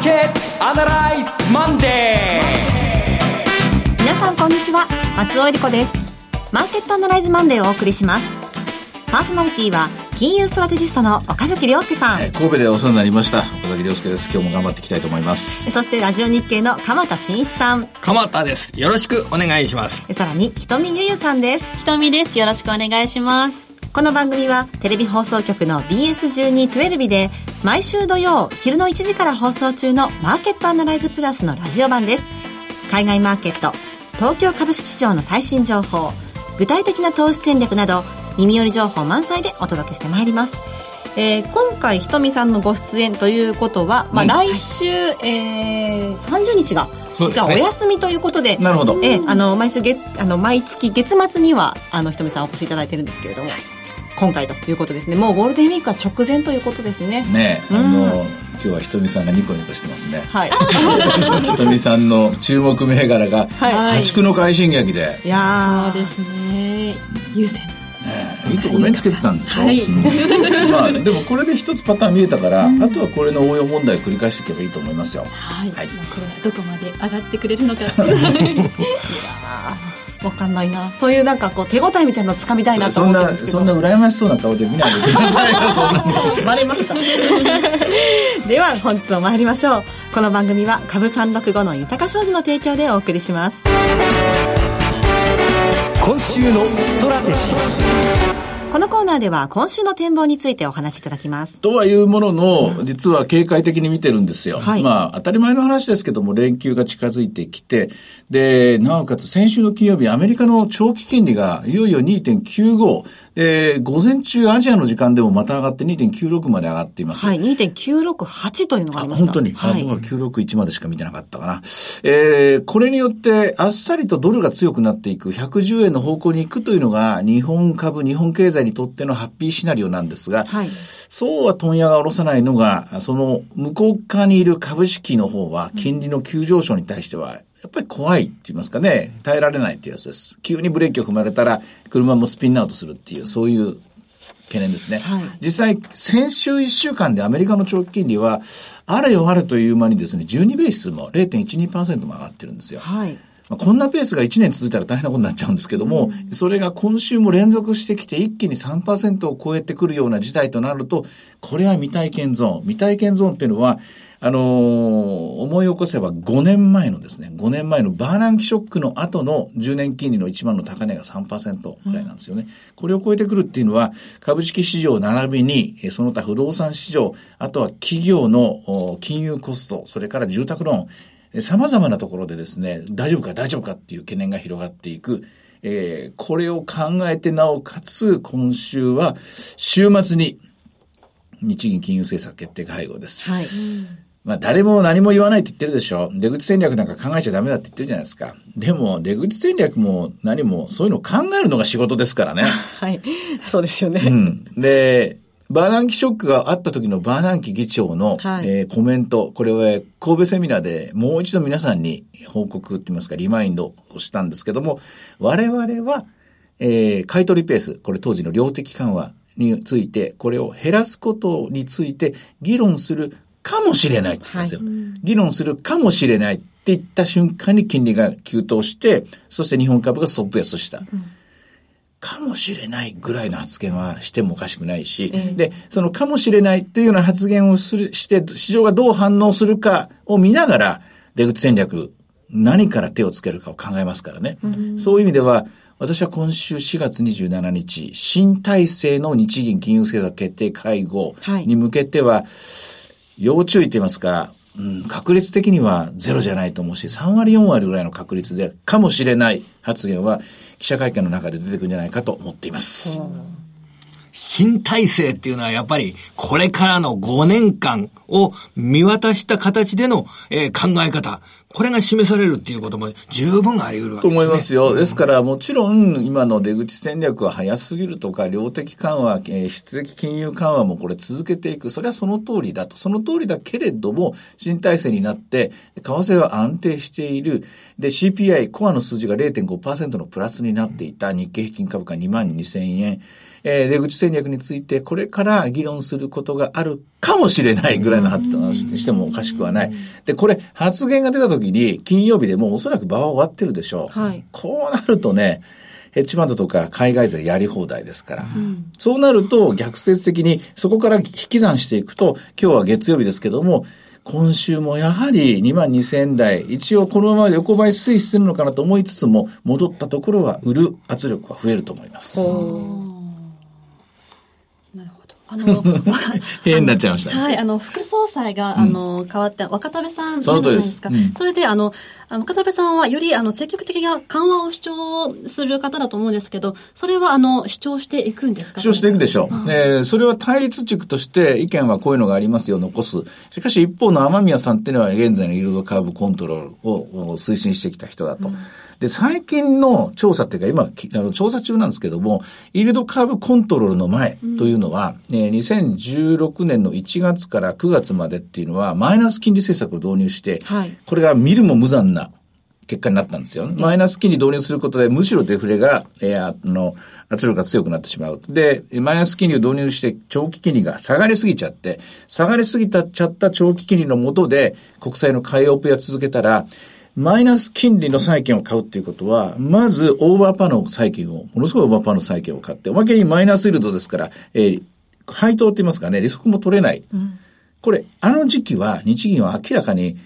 ーケットアナライズマンデー。皆さんこんにちは。松尾恵理子です。マーケットアナライズマンデーをお送りします。パーソナリティは金融ストラテジストの岡崎良介さん、神戸でお世話になりました。岡崎良介です。今日も頑張っていきたいと思います。そしてラジオ日経の鎌田伸一さん。鎌田です。よろしくお願いします。さらに瞳ゆゆさんです。瞳です。よろしくお願いしますこの番組はテレビ放送局の BS1212 で毎週土曜昼の1時から放送中のマーケットアナライズプラスのラジオ版です。海外マーケット東京株式市場の最新情報具体的な投資戦略など耳寄り情報満載でお届けしてまいります。えー、今回ひとみさんのご出演ということは、まあ、来週、えー、30日が実はお休みということで、なるほど。えー、あの、毎週月、あの、毎月月末には、あの、ひとみさんお越しいただいてるんですけれども、今回ということですね。もうゴールデンウィークは直前ということですね。ねあの、今日はひとみさんがニコニコしてますね。はい。ひとみさんの注目銘柄が、破竹の快進撃で。いやそうですね。優先。いいとこ目つけてたんでしょ、はいうん、まあでもこれで一つパターン見えたから、あとはこれの応用問題を繰り返していけばいいと思いますよはい。はいまあこれはどこまで上がってくれるのか。ー、わかんないな。そういうなんかこう、手応えみたいなのをつかみたいなとそんな思ってるんですけど。そんな羨ましそうな顔で見ないでください。よそんなにバレました。では本日も参りましょう。この番組は株365の豊か商事の提供でお送りします。今週のストラテジーこのコーナーでは今週の展望についてお話しいただきます。とはいうものの、実は警戒的に見てるんですよ。はい。まあ、当たり前の話ですけども、連休が近づいてきて、で、なおかつ先週の金曜日、アメリカの長期金利がいよいよ2.95、で、午前中アジアの時間でもまた上がって2.96まで上がっています。はい2.968というのがありました本当に。はいあ僕は961までしか見てなかったかな。えー、これによって、あっさりとドルが強くなっていく、110円の方向に行くというのが、日本株、日本経済にとってのハッピーシナリオなんですが、はいそうは問屋が下ろさないのが、その向こう側にいる株式の方は、金利の急上昇に対しては、やっぱり怖いって言いますかね、耐えられないっていうやつです。急にブレーキを踏まれたら、車もスピンアウトするっていう、そういう懸念ですね。はい実際、先週1週間でアメリカの長期金利は、あれよあれという間にですね、12ベースも0.12%も上がってるんですよ。はいまあこんなペースが1年続いたら大変なことになっちゃうんですけども、それが今週も連続してきて一気に3%を超えてくるような事態となると、これは未体験ゾーン。未体験ゾーンっていうのは、あのー思い起こせば5年前のですね、5年前のバーナンキショックの後の10年金利の一番の高値が3%ぐらいなんですよね。これを超えてくるっていうのは、株式市場並びに、えーその他不動産市場、あとは企業のお金融コスト、それから住宅ローン、様々なところでですね、大丈夫か大丈夫かっていう懸念が広がっていく。えーこれを考えてなおかつ、今週は週末に日銀金融政策決定会合です。はいまあ誰も何も言わないって言ってるでしょ。出口戦略なんか考えちゃダメだって言ってるじゃないですか。でも出口戦略も何もそういうのを考えるのが仕事ですからね。はいそうですよね、うん。で、バーナンキショックがあった時のバーナンキ議長の、はいえーコメント、これは神戸セミナーでもう一度皆さんに報告って言いますか、リマインドをしたんですけども、我々は、えー買取ペース、これ当時の量的緩和について、これを減らすことについて議論するかもしれないって言ったんですよ。議論するかもしれないって言った瞬間に金利が急騰して、そして日本株がソップ安した。かもしれないぐらいの発言はしてもおかしくないし、で、そのかもしれないっていうような発言をする、して、市場がどう反応するかを見ながら、出口戦略、何から手をつけるかを考えますからね。そういう意味では、私は今週4月27日、新体制の日銀金融政策決定会合に向けては、要注意って言いますか、うん、確率的にはゼロじゃないと思うし、3割4割ぐらいの確率で、かもしれない発言は、記者会見の中で出てくるんじゃないかと思っています。新体制っていうのはやっぱりこれからの5年間を見渡した形での、えー考え方。これが示されるっていうことも十分あり得るわけですね。と思いますよ。ですから、もちろん、今の出口戦略は早すぎるとか、量的緩和、えー質的金融緩和もこれ続けていく。それはその通りだと。その通りだけれども、新体制になって、為替は安定している。で、CPI、コアの数字が0.5%のプラスになっていた日経平均株価2万2000円。えー出口戦略についてこれから議論することがあるかもしれないぐらいの発言をしてもおかしくはない。で、これ発言が出た時に金曜日でもうおそらく場は終わってるでしょう。はいこうなるとね、ヘッジファンドとか海外勢やり放題ですから。そうなると逆説的にそこから引き算していくと、今日は月曜日ですけども、今週もやはり2万2000円台、一応このまま横ばい推移するのかなと思いつつも、戻ったところは売る圧力は増えると思います。あの、変になっちゃいましたねはい、あの、副総裁が、あの、変わって、若田部さん、じゃないですか。うんそれで、あの、若田部さんは、より、あの、積極的な緩和を主張する方だと思うんですけど、それは、あの、主張していくんですか？主張していくでしょう。えーそれは対立軸として意見はこういうのがありますよ、残す。しかし一方の雨宮さんっていうのは現在のイールドカーブコントロールをを推進してきた人だと。で、最近の調査っていうか今、きあの調査中なんですけども、イールドカーブコントロールの前というのは、えー2016年の1月から9月までっていうのは、マイナス金利政策を導入して、はいこれが見るも無残な結果になったんですよ。マイナス金利導入することで、むしろデフレが、えーあの、圧力が強くなってしまう。で、マイナス金利を導入して、長期金利が下がりすぎちゃって、下がりすぎたちゃった長期金利の下で、国債の買いオペを続けたら、マイナス金利の債券を買うっていうことは、まずオーバーパーの債券を、ものすごいオーバーパーの債券を買って、おまけにマイナスイールドですから、えー配当って言いますかね、利息も取れない。これ、あの時期は日銀は明らかに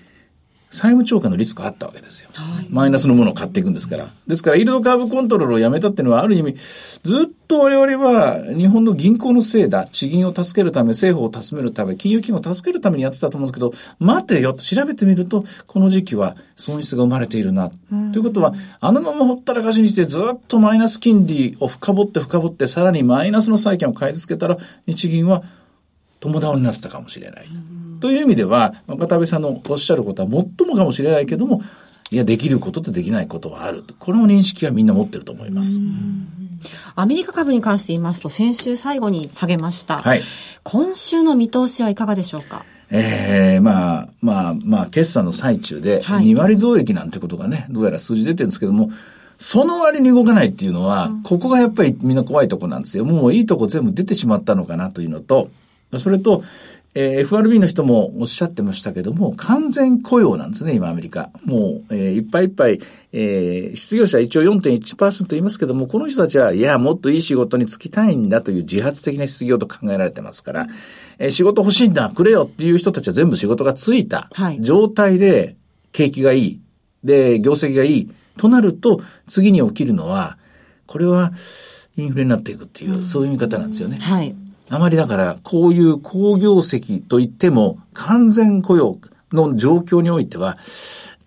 債務超過のリスクあったわけですよ。マイナスのものを買っていくんですから。ですから、イールドカーブコントロールをやめたっていうのは、ある意味、ずっと我々は日本の銀行のせいだ、地銀を助けるため、政府を助けるため、金融機関を助けるためにやってたと思うんですけど、待てよと調べてみると、この時期は損失が生まれているな。ということは、あのままほったらかしにしてずっとマイナス金利を深掘って深掘って、さらにマイナスの債券を買い付けたら、日銀は友倒になってたかもしれない。という意味では、若田部さんのおっしゃることは最もかもしれないけども、いや、できることとできないことはある。この認識はみんな持ってると思います。アメリカ株に関して言いますと、先週最後に下げました。はい今週の見通しはいかがでしょうか？ええまあ、まあ、まあ、決算の最中で、はい2割増益なんてことがね、どうやら数字出てるんですけども、その割に動かないっていうのは、ここがやっぱりみんな怖いとこなんですよ。もういいとこ全部出てしまったのかなというのと、それと、えー FRB の人もおっしゃってましたけども、完全雇用なんですね、今アメリカ。もう、えーいっぱいいっぱい、えー失業者は一応4.1%言いますけども、この人たちは、いや、もっといい仕事に就きたいんだという自発的な失業と考えられてますから、えー仕事欲しいんだ、くれよっていう人たちは全部仕事がついたはい状態で、景気がいい、で、業績がいい、となると、次に起きるのは、これは、インフレになっていくっていう、そういう見方なんですよね。はい。あまりだから、こういう好業績といっても、完全雇用の状況においては、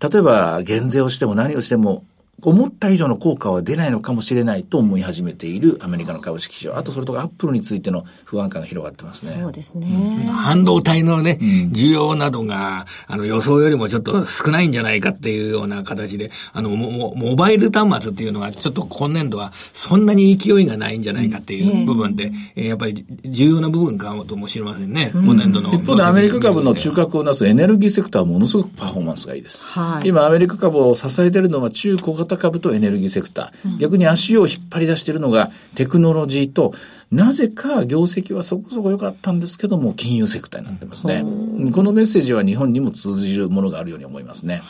例えば減税をしても何をしても、思った以上の効果は出ないのかもしれないと思い始めているアメリカの株式市場。あとそれとかアップルについての不安感が広がってますね。そうですね。半導体のね、需要などが、あの、予想よりもちょっと少ないんじゃないかっていうような形で、あの、ももモバイル端末っていうのが、ちょっと今年度はそんなに勢いがないんじゃないかっていう部分で、えーやっぱり重要な部分かもともしれませんね、今年度の。一方でアメリカ株の中核をなすエネルギーセクターはものすごくパフォーマンスがいいです。はい今アメリカ株を支えているのは中小型株とエネルギーセクター。逆に足を引っ張り出しているのがテクノロジーと、なぜか業績はそこそこ良かったんですけども、金融セクターになってますね。このメッセージは日本にも通じるものがあるように思いますね。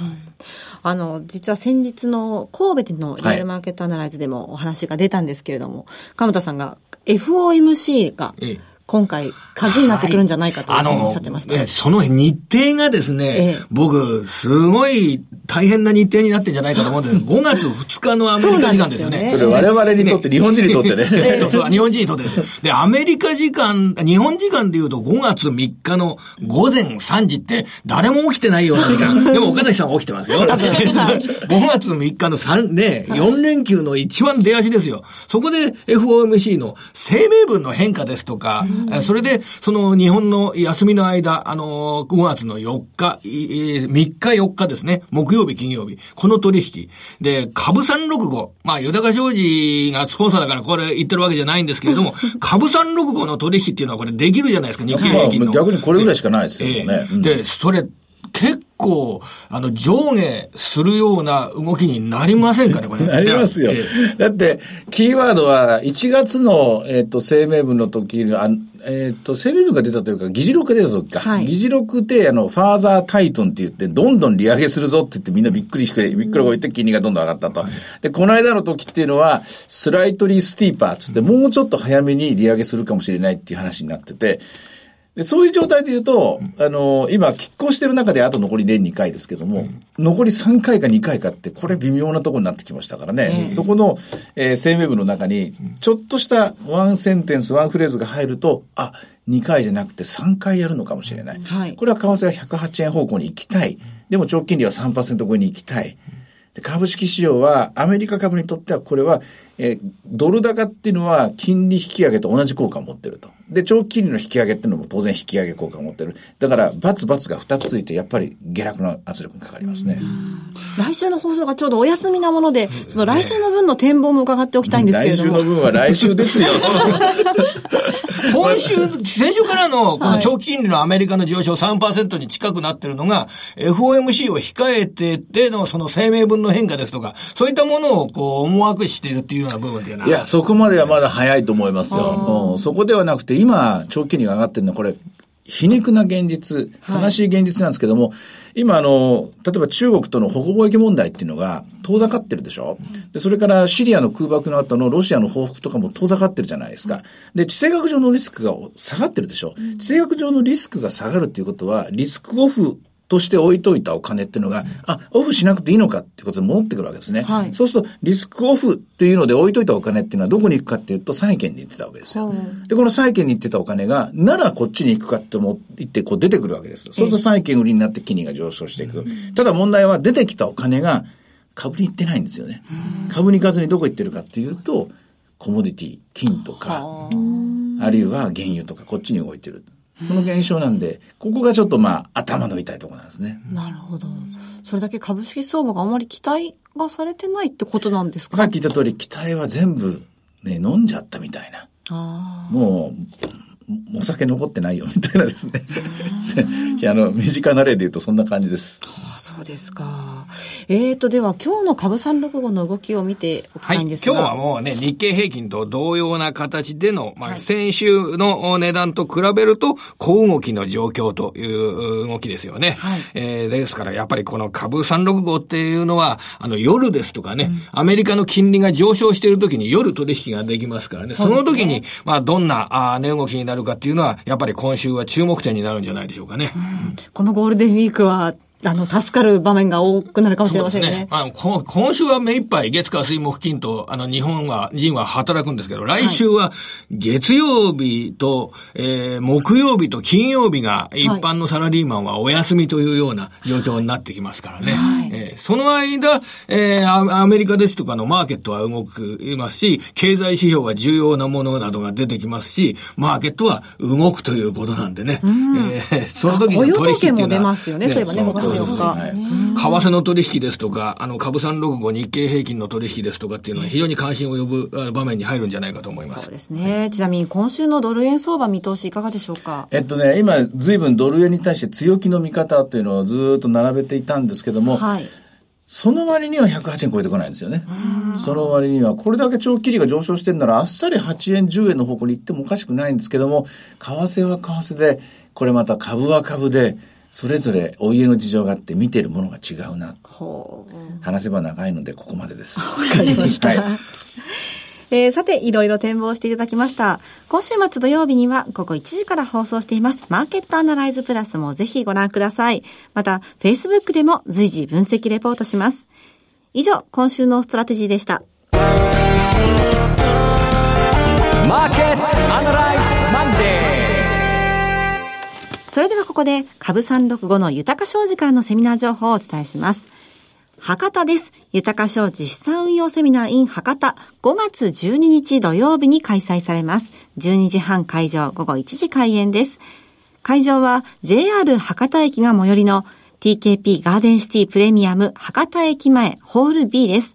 あの、実は先日の神戸でのリアルマーケットアナライズでもお話が出たんですけれども、鎌田さんが FOMC がええ今回鍵になってくるんじゃないかとおっのしゃってました。えその日程がですね、ええ僕、すごい大変な日程になってんじゃないかと思うんです5月2日のアメリカ時間ですよね。それ我々にとって、日本人にとってね。そうそう、日本人にとってです。で、アメリカ時間、日本時間で言うと5月3日の午前3時って誰も起きてないような時間。でも岡崎さんは起きてますよ。5月3日の3、ね、4連休の一番出足ですよ。そこで FOMC の声明文の変化ですとか、えそれで、その日本の休みの間、あの、5月の4日、いい3日4日ですね、木曜日、金曜日、この取引。で、株365、まあ、豊か商事がスポンサーだからこれ言ってるわけじゃないんですけれども、株365の取引っていうのはこれできるじゃないですか、日経平均の。まあ逆にこれぐらいしかないですよええ。ねうん。で、それ、結構、あの、上下するような動きになりませんかね、これ。なりますよええ。だって、キーワードは1月の、えっ、と、声明文の時に、あえっ、と、声明文が出たというか、議事録が出た時か。はい議事録で、あの、ファーザータイトンって言って、どんどん利上げするぞって言ってみんなびっくりして、びっくり動いて金利がどんどん上がったと。で、この間の時っていうのは、スライトリースティーパーっつって、もうちょっと早めに利上げするかもしれないっていう話になってて、でそういう状態で言うと、あの、今、拮抗してる中であと残り年2回ですけども、残り3回か2回かって、これ微妙なところになってきましたからね。そこの、えー声明文の中に、ちょっとしたワンセンテンス、ワンフレーズが入ると、あ、2回じゃなくて3回やるのかもしれない。はいこれは為替が108円方向に行きたい。でも長期金利は3%超えに行きたい。で株式市場は、アメリカ株にとってはこれは、えードル高っていうのは金利引き上げと同じ効果を持ってると。で、長期金利の引き上げっていうのも当然引き上げ効果を持ってる。だから、バツバツが2つついて、やっぱり下落の圧力にかかりますね。来週の放送がちょうどお休みなもので、その来週の分の展望も伺っておきたいんですけれども来週の。分は来週ですよ。今週、先週からの、この長期金利のアメリカの上昇3%に近くなってるのが、FOMC を控えてでのその声明文の変化ですとか、そういったものをこう思惑しているっていう部分っていうのは。いや、そこまではまだ早いと思いますよ。うんそこではなくて、今、長期金利が上がってるのは、これ、皮肉な現実、悲しい現実なんですけども、今、あの、例えば中国との保護貿易問題っていうのが遠ざかってるでしょ、で、それからシリアの空爆の後のロシアの報復とかも遠ざかってるじゃないですか。で、地政学上のリスクが下がってるでしょ、地政学上のリスクが下がるっていうことは、リスクオフとして置いといたお金っていうのが、あ、オフしなくていいのかっていうことで戻ってくるわけですね。はいそうすると、リスクオフっていうので置いといたお金っていうのはどこに行くかっていうと、債券に行ってたわけですよ。で、この債券に行ってたお金が、ならこっちに行くかって思って、こう出てくるわけです。そうすると債券売りになって金利が上昇していく。ただ問題は出てきたお金が株に行ってないんですよね。株に行かずにどこ行ってるかっていうと、コモディティ、金とか、あるいは原油とかこっちに動いてる。この現象なんで、ここがちょっとまあ頭の痛いところなんですね。なるほど。それだけ株式相場があまり期待がされてないってことなんですか？さっき言った通り、期待は全部ね、飲んじゃったみたいな。あもう、お酒残ってないよみたいなですね。あの、身近な例で言うとそんな感じです。あ、そうですか。えーと、では今日の株365の動きを見ておきはい。たいんですが。今日はもうね、日経平均と同様な形での、まあ、先週の値段と比べると、小動きの状況という動きですよね。はいえーですから、やっぱりこの株365っていうのは、あの、夜ですとかね、アメリカの金利が上昇している時に夜取引ができますからね、その時に、まあ、どんな値動きになるかっていうのは、やっぱり今週は注目点になるんじゃないでしょうかね。このゴールデンウィークは、あの、助かる場面が多くなるかもしれませんね。あのこ今週は目いっぱい月火水木金と、あの、日本は、人は働くんですけど、来週は月曜日と、えー木曜日と金曜日が一般のサラリーマンはお休みというような状況になってきますからね。はいえーその間、えーアアメリカですとかのマーケットは動くますし、経済指標が重要なものなどが出てきますし、マーケットは動くということなんでね。えーその時の取引っていうのは、雇用統計も出ますよねそういえばねそう5月4日はい為替の取引ですとか、あの、株365日経平均の取引ですとかっていうのは非常に関心を呼ぶあ場面に入るんじゃないかと思いますそう。ですね。ちなみに今週のドル円相場見通しいかがでしょうか？えっとね、今、随分ドル円に対して強気の見方っていうのをずーっと並べていたんですけども、はい。その割には108円超えてこないんですよね。その割には、これだけ長期利が上昇してるなら、あっさり8円、10円の方向に行ってもおかしくないんですけども、為替は為替で、これまた株は株で、それぞれお家の事情があって見てるものが違うな。話せば長いので、ここまでです。わかりました。はい えーさて、いろいろ展望していただきました。今週末土曜日には午後1時から放送しています。マーケットアナライズプラスもぜひご覧ください。また、Facebook でも随時分析レポートします。以上、今週のストラテジーでした。マーケットアナライズそれではここで、株365の豊か商事からのセミナー情報をお伝えします。博多です。豊か商事資産運用セミナー in 博多5月12日土曜日に開催されます。12時半会場、午後1時開演です。会場は JR 博多駅が最寄りの TKP ガーデンシティプレミアム博多駅前ホール B です。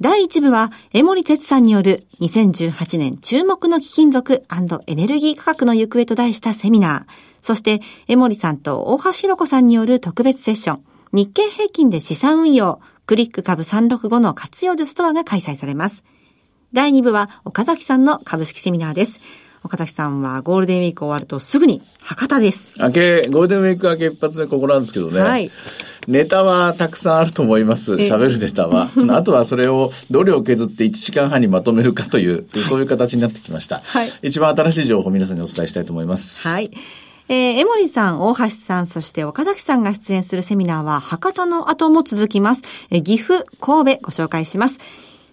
第1部は、江森哲さんによる2018年注目の貴金属エネルギー価格の行方と題したセミナー。そして、江森さんと大橋弘子さんによる特別セッション。日経平均で資産運用、クリック株365の活用術とはが開催されます。第2部は、岡崎さんの株式セミナーです。岡崎さんはゴールデンウィーク終わるとすぐに博多です。明け、ゴールデンウィーク明け一発目ここなんですけどね。はい。ネタはたくさんあると思います。ええ喋るネタは。あとはそれをどれを削って1時間半にまとめるかという、そういう形になってきました。はい一番新しい情報を皆さんにお伝えしたいと思います。はい。えー、江森さん、大橋さん、そして岡崎さんが出演するセミナーは博多の後も続きます。えー岐阜、神戸ご紹介します。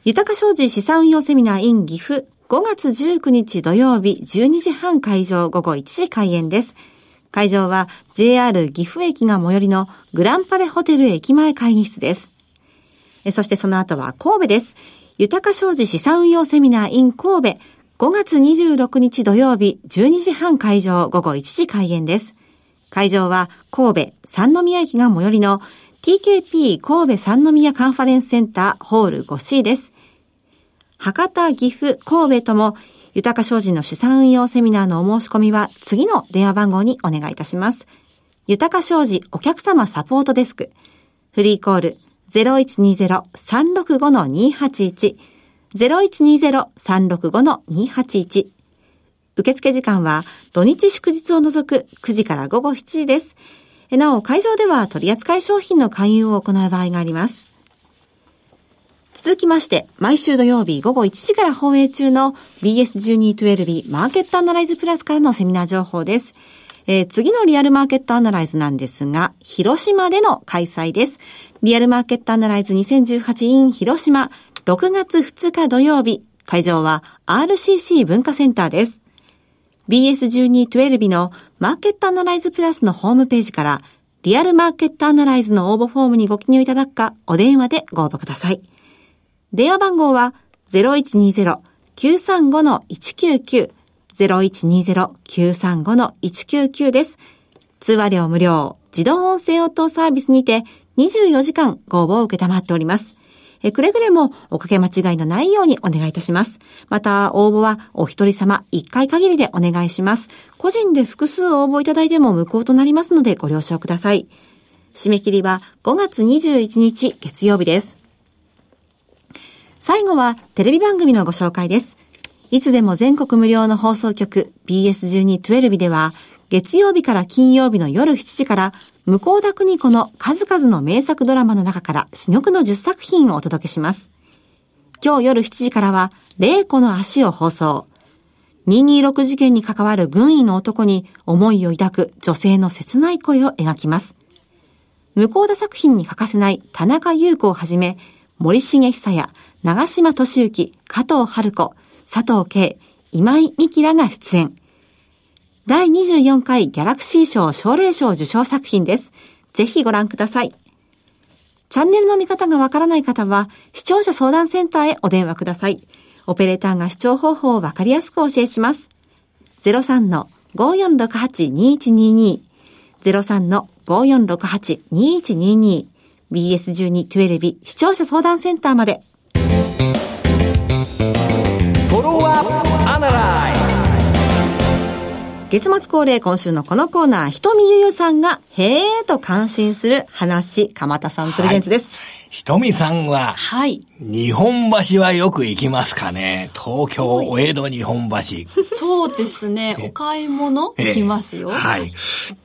豊か商事資産運用セミナー in 岐阜5月19日土曜日12時半会場午後1時開演です。会場は JR 岐阜駅が最寄りのグランパレホテル駅前会議室です。えそしてその後は神戸です。豊か商事資産運用セミナー in 神戸5月26日土曜日12時半会場午後1時開演です。会場は神戸三宮駅が最寄りの TKP 神戸三宮カンファレンスセンターホール 5C です。博多、岐阜、神戸とも豊か商事の資産運用セミナーのお申し込みは次の電話番号にお願いいたします。豊か商事お客様サポートデスク。フリーコール0120-365-281 0120-365-281受付時間は土日祝日を除く9時から午後7時です。なお、会場では取扱い商品の勧誘を行う場合があります。続きまして、毎週土曜日午後1時から放映中の BS1212 マーケットアナライズプラスからのセミナー情報です。えー次のリアルマーケットアナライズなんですが、広島での開催です。リアルマーケットアナライズ 2018in 広島、6月2日土曜日、会場は RCC 文化センターです。BS1212 のマーケットアナライズプラスのホームページから、リアルマーケットアナライズの応募フォームにご記入いただくか、お電話でご応募ください。電話番号は0120-935-199 0120-935-199です。通話料無料、自動音声応答サービスにて24時間ご応募を受けたまっております。えくれぐれもおかけ間違いのないようにお願いいたします。また、応募はお一人様一回限りでお願いします。個人で複数応募いただいても無効となりますのでご了承ください。締め切りは5月21日月曜日です。最後はテレビ番組のご紹介です。いつでも全国無料の放送局 BS1212 では月曜日から金曜日の夜7時から向田邦子の数々の名作ドラマの中から珠玉の10作品をお届けします。今日夜7時からは玲子の足を放送。226事件に関わる軍医の男に思いを抱く女性の切ない声を描きます。向田作品に欠かせない田中優子をはじめ、森重久也、長島敏之、加藤春子、佐藤慶、今井美樹らが出演。第24回ギャラクシー賞奨励賞受賞作品です。ぜひご覧ください。チャンネルの見方がわからない方は、視聴者相談センターへお電話ください。オペレーターが視聴方法をわかりやすくお教えします。03-5468-2122 03-5468-2122 BS12-12 視聴者相談センターまで。フォロワーアップアナライ月末恒例今週のこのコーナー、ひとみゆゆさんが、へーと感心する話、鎌田さんプレゼンツです。ひとみさんは、はい。日本橋はよく行きますかね東京、お江戸日本橋。そうですね。お買い物？行きますよ。ええはい。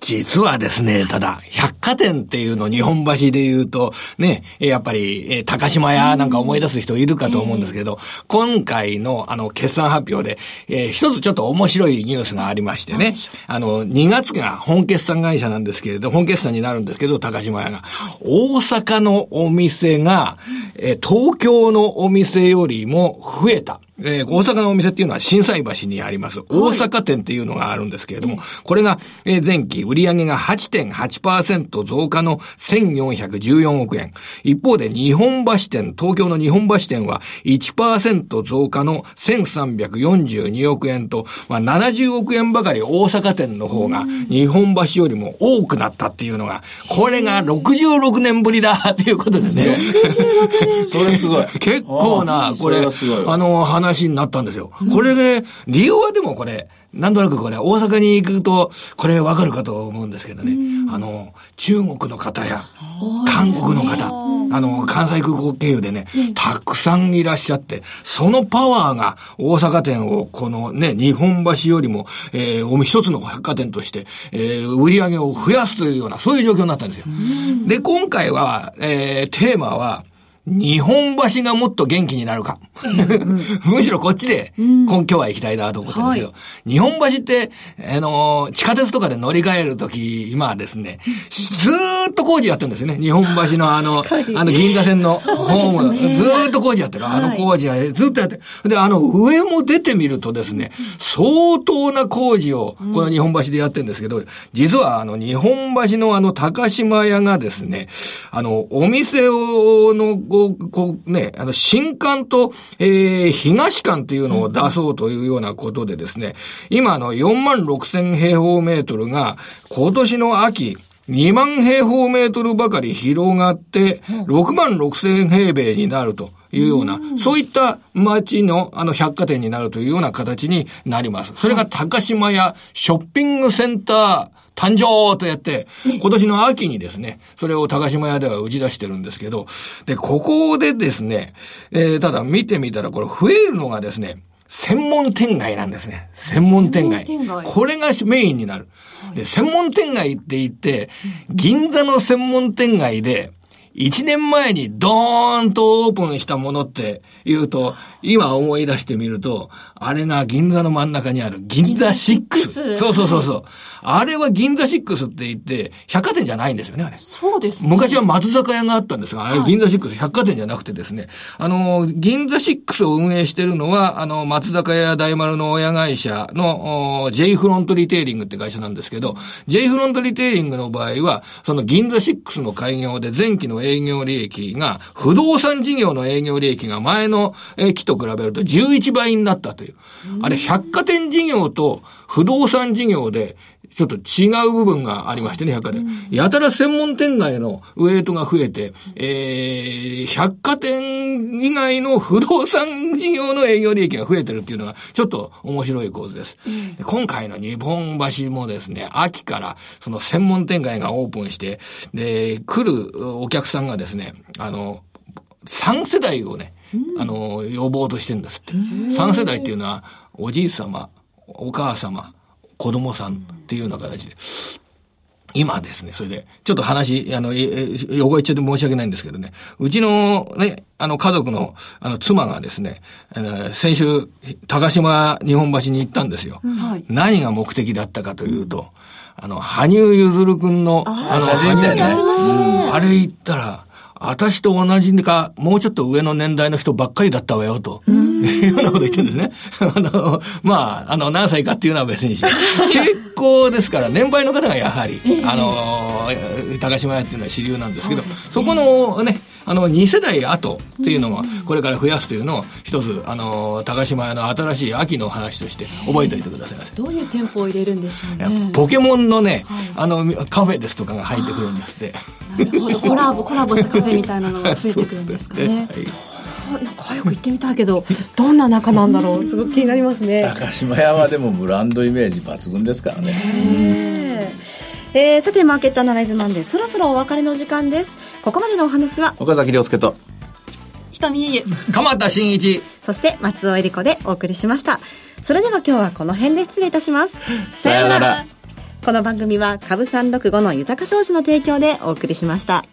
実はですね、ただ、百貨店っていうの日本橋で言うと、ね、えやっぱり、え高島屋なんか思い出す人いるかと思うんですけど、今回のあの、決算発表で、えー一つちょっと面白いニュースがありましてね、あの、2月が本決算会社なんですけれど、本決算になるんですけど、高島屋が。大阪のお店が、えー東京のお店よりも増えた。えー大阪のお店っていうのは震災橋にあります、大阪店っていうのがあるんですけれども、これが、えー前期売上が8.8%増加の1414億円。一方で日本橋店、東京の日本橋店は1%増加の1342億円と、まあ、70億円ばかり大阪店の方が日本橋よりも多くなったっていうのが、これが66年ぶりだっていうことでね。それすごい。結構な、これ、そはすごいわあの、話になったんですよ。これで、理由はでもこれ、なんとなくこれ、大阪に行くと、これわかるかと思うんですけどね。あの、中国の方や、韓国の方、あの、関西空港経由でね、たくさんいらっしゃって、そのパワーが大阪店を、このね、日本橋よりも、えー、お一つの百貨店として、えー、売り上げを増やすというような、そういう状況になったんですよ。で、今回は、えー、テーマは、日本橋がもっと元気になるか。むしろこっちで、今日は行きたいなと思ってるんですけど、日本橋って、あのー地下鉄とかで乗り換えるとき、今はですね、ずーっと工事やってるんですよね。日本橋のあの、あの銀座線のホーム、ずーっと工事やってる。あの工事はずっとやってる。で、あの上も出てみるとですね、相当な工事をこの日本橋でやってるんですけど、実はあの日本橋のあの高島屋がですね、あの、お店を、の、こう、こうね、あの、新館と、えー、東館っていうのを出そうというようなことでですね、今あの、4万6千平方メートルが、今年の秋、2万平方メートルばかり広がって、6万6千平米になるというような、そういった街のあの百貨店になるというような形になります。それが高島屋ショッピングセンター誕生とやって、今年の秋にですね、それを高島屋では打ち出してるんですけど、で、ここでですね、えーただ見てみたらこれ増えるのがですね、専門店街なんですね。専門店街。店街これがメインになる。で、専門店街って言って、銀座の専門店街で、1年前にドーンとオープンしたものって言うと、今思い出してみると、あれが銀座の真ん中にある銀座6。銀座6そうそうそうそう。あれは銀座6って言って、百貨店じゃないんですよね、あれ。そうですね。昔は松坂屋があったんですが、あれ銀座6、百貨店じゃなくてですね、あの、銀座6を運営してるのは、あの、松坂屋大丸の親会社の、お J フロントリテイリングって会社なんですけど、J フロントリテイリングの場合は、その銀座6の開業で前期の営業利益が、不動産事業の営業利益が前のえー期と比べると11倍になったという。あれ、百貨店事業と不動産事業で、ちょっと違う部分がありましてね、百貨店。やたら専門店街のウェイトが増えて、えー、百貨店以外の不動産事業の営業利益が増えてるっていうのが、ちょっと面白い構図です。で今回の日本橋もですね、秋からその専門店街がオープンして、で、来るお客さんがですね、あの、3世代をね、あの、呼ぼうとしてるんですって。3世代っていうのは、おじい様、お母様、子供さんっていうような形で。今ですね、それで、ちょっと話、あの、ええ横行っちゃって申し訳ないんですけどね、うちのね、あの、家族の、あの、妻がですね、あの先週、高島日本橋に行ったんですよ。はい。何が目的だったかというと、あの、羽生結弦くんの、あの、写ね。あれ行ったら、私と同じか、もうちょっと上の年代の人ばっかりだったわよ、と。いうようなこと言ってるんですね。あの、まあ、あの、何歳かっていうのは別にして。結構ですから、年配の方がやはり、あの、高島屋っていうのは主流なんですけど、そこのね、あの、2世代後っていうのも、これから増やすというのを、一つ、あの、高島屋の新しい秋の話として覚えておいてくださいませ。どういう店舗を入れるんでしょうね。ぱポケモンのね、あの、カフェですとかが入ってくるんですって。なるほど。コラボ、コラボしたカフェみたいなのが増えてくるんですかね。はいなんか早く行ってみたいけどどんな中なんだろうすごく気になりますね高島屋はでもブランドイメージ抜群ですからね。えーさてマーケットアナライズマンデーそろそろお別れの時間ですここまでのお話は岡崎亮介と。瞳ゆゆ。鎌田新一。そして松尾恵里子でお送りしましたそれでは今日はこの辺で失礼いたします さようなら。この番組は株365の豊か商事の提供でお送りしました。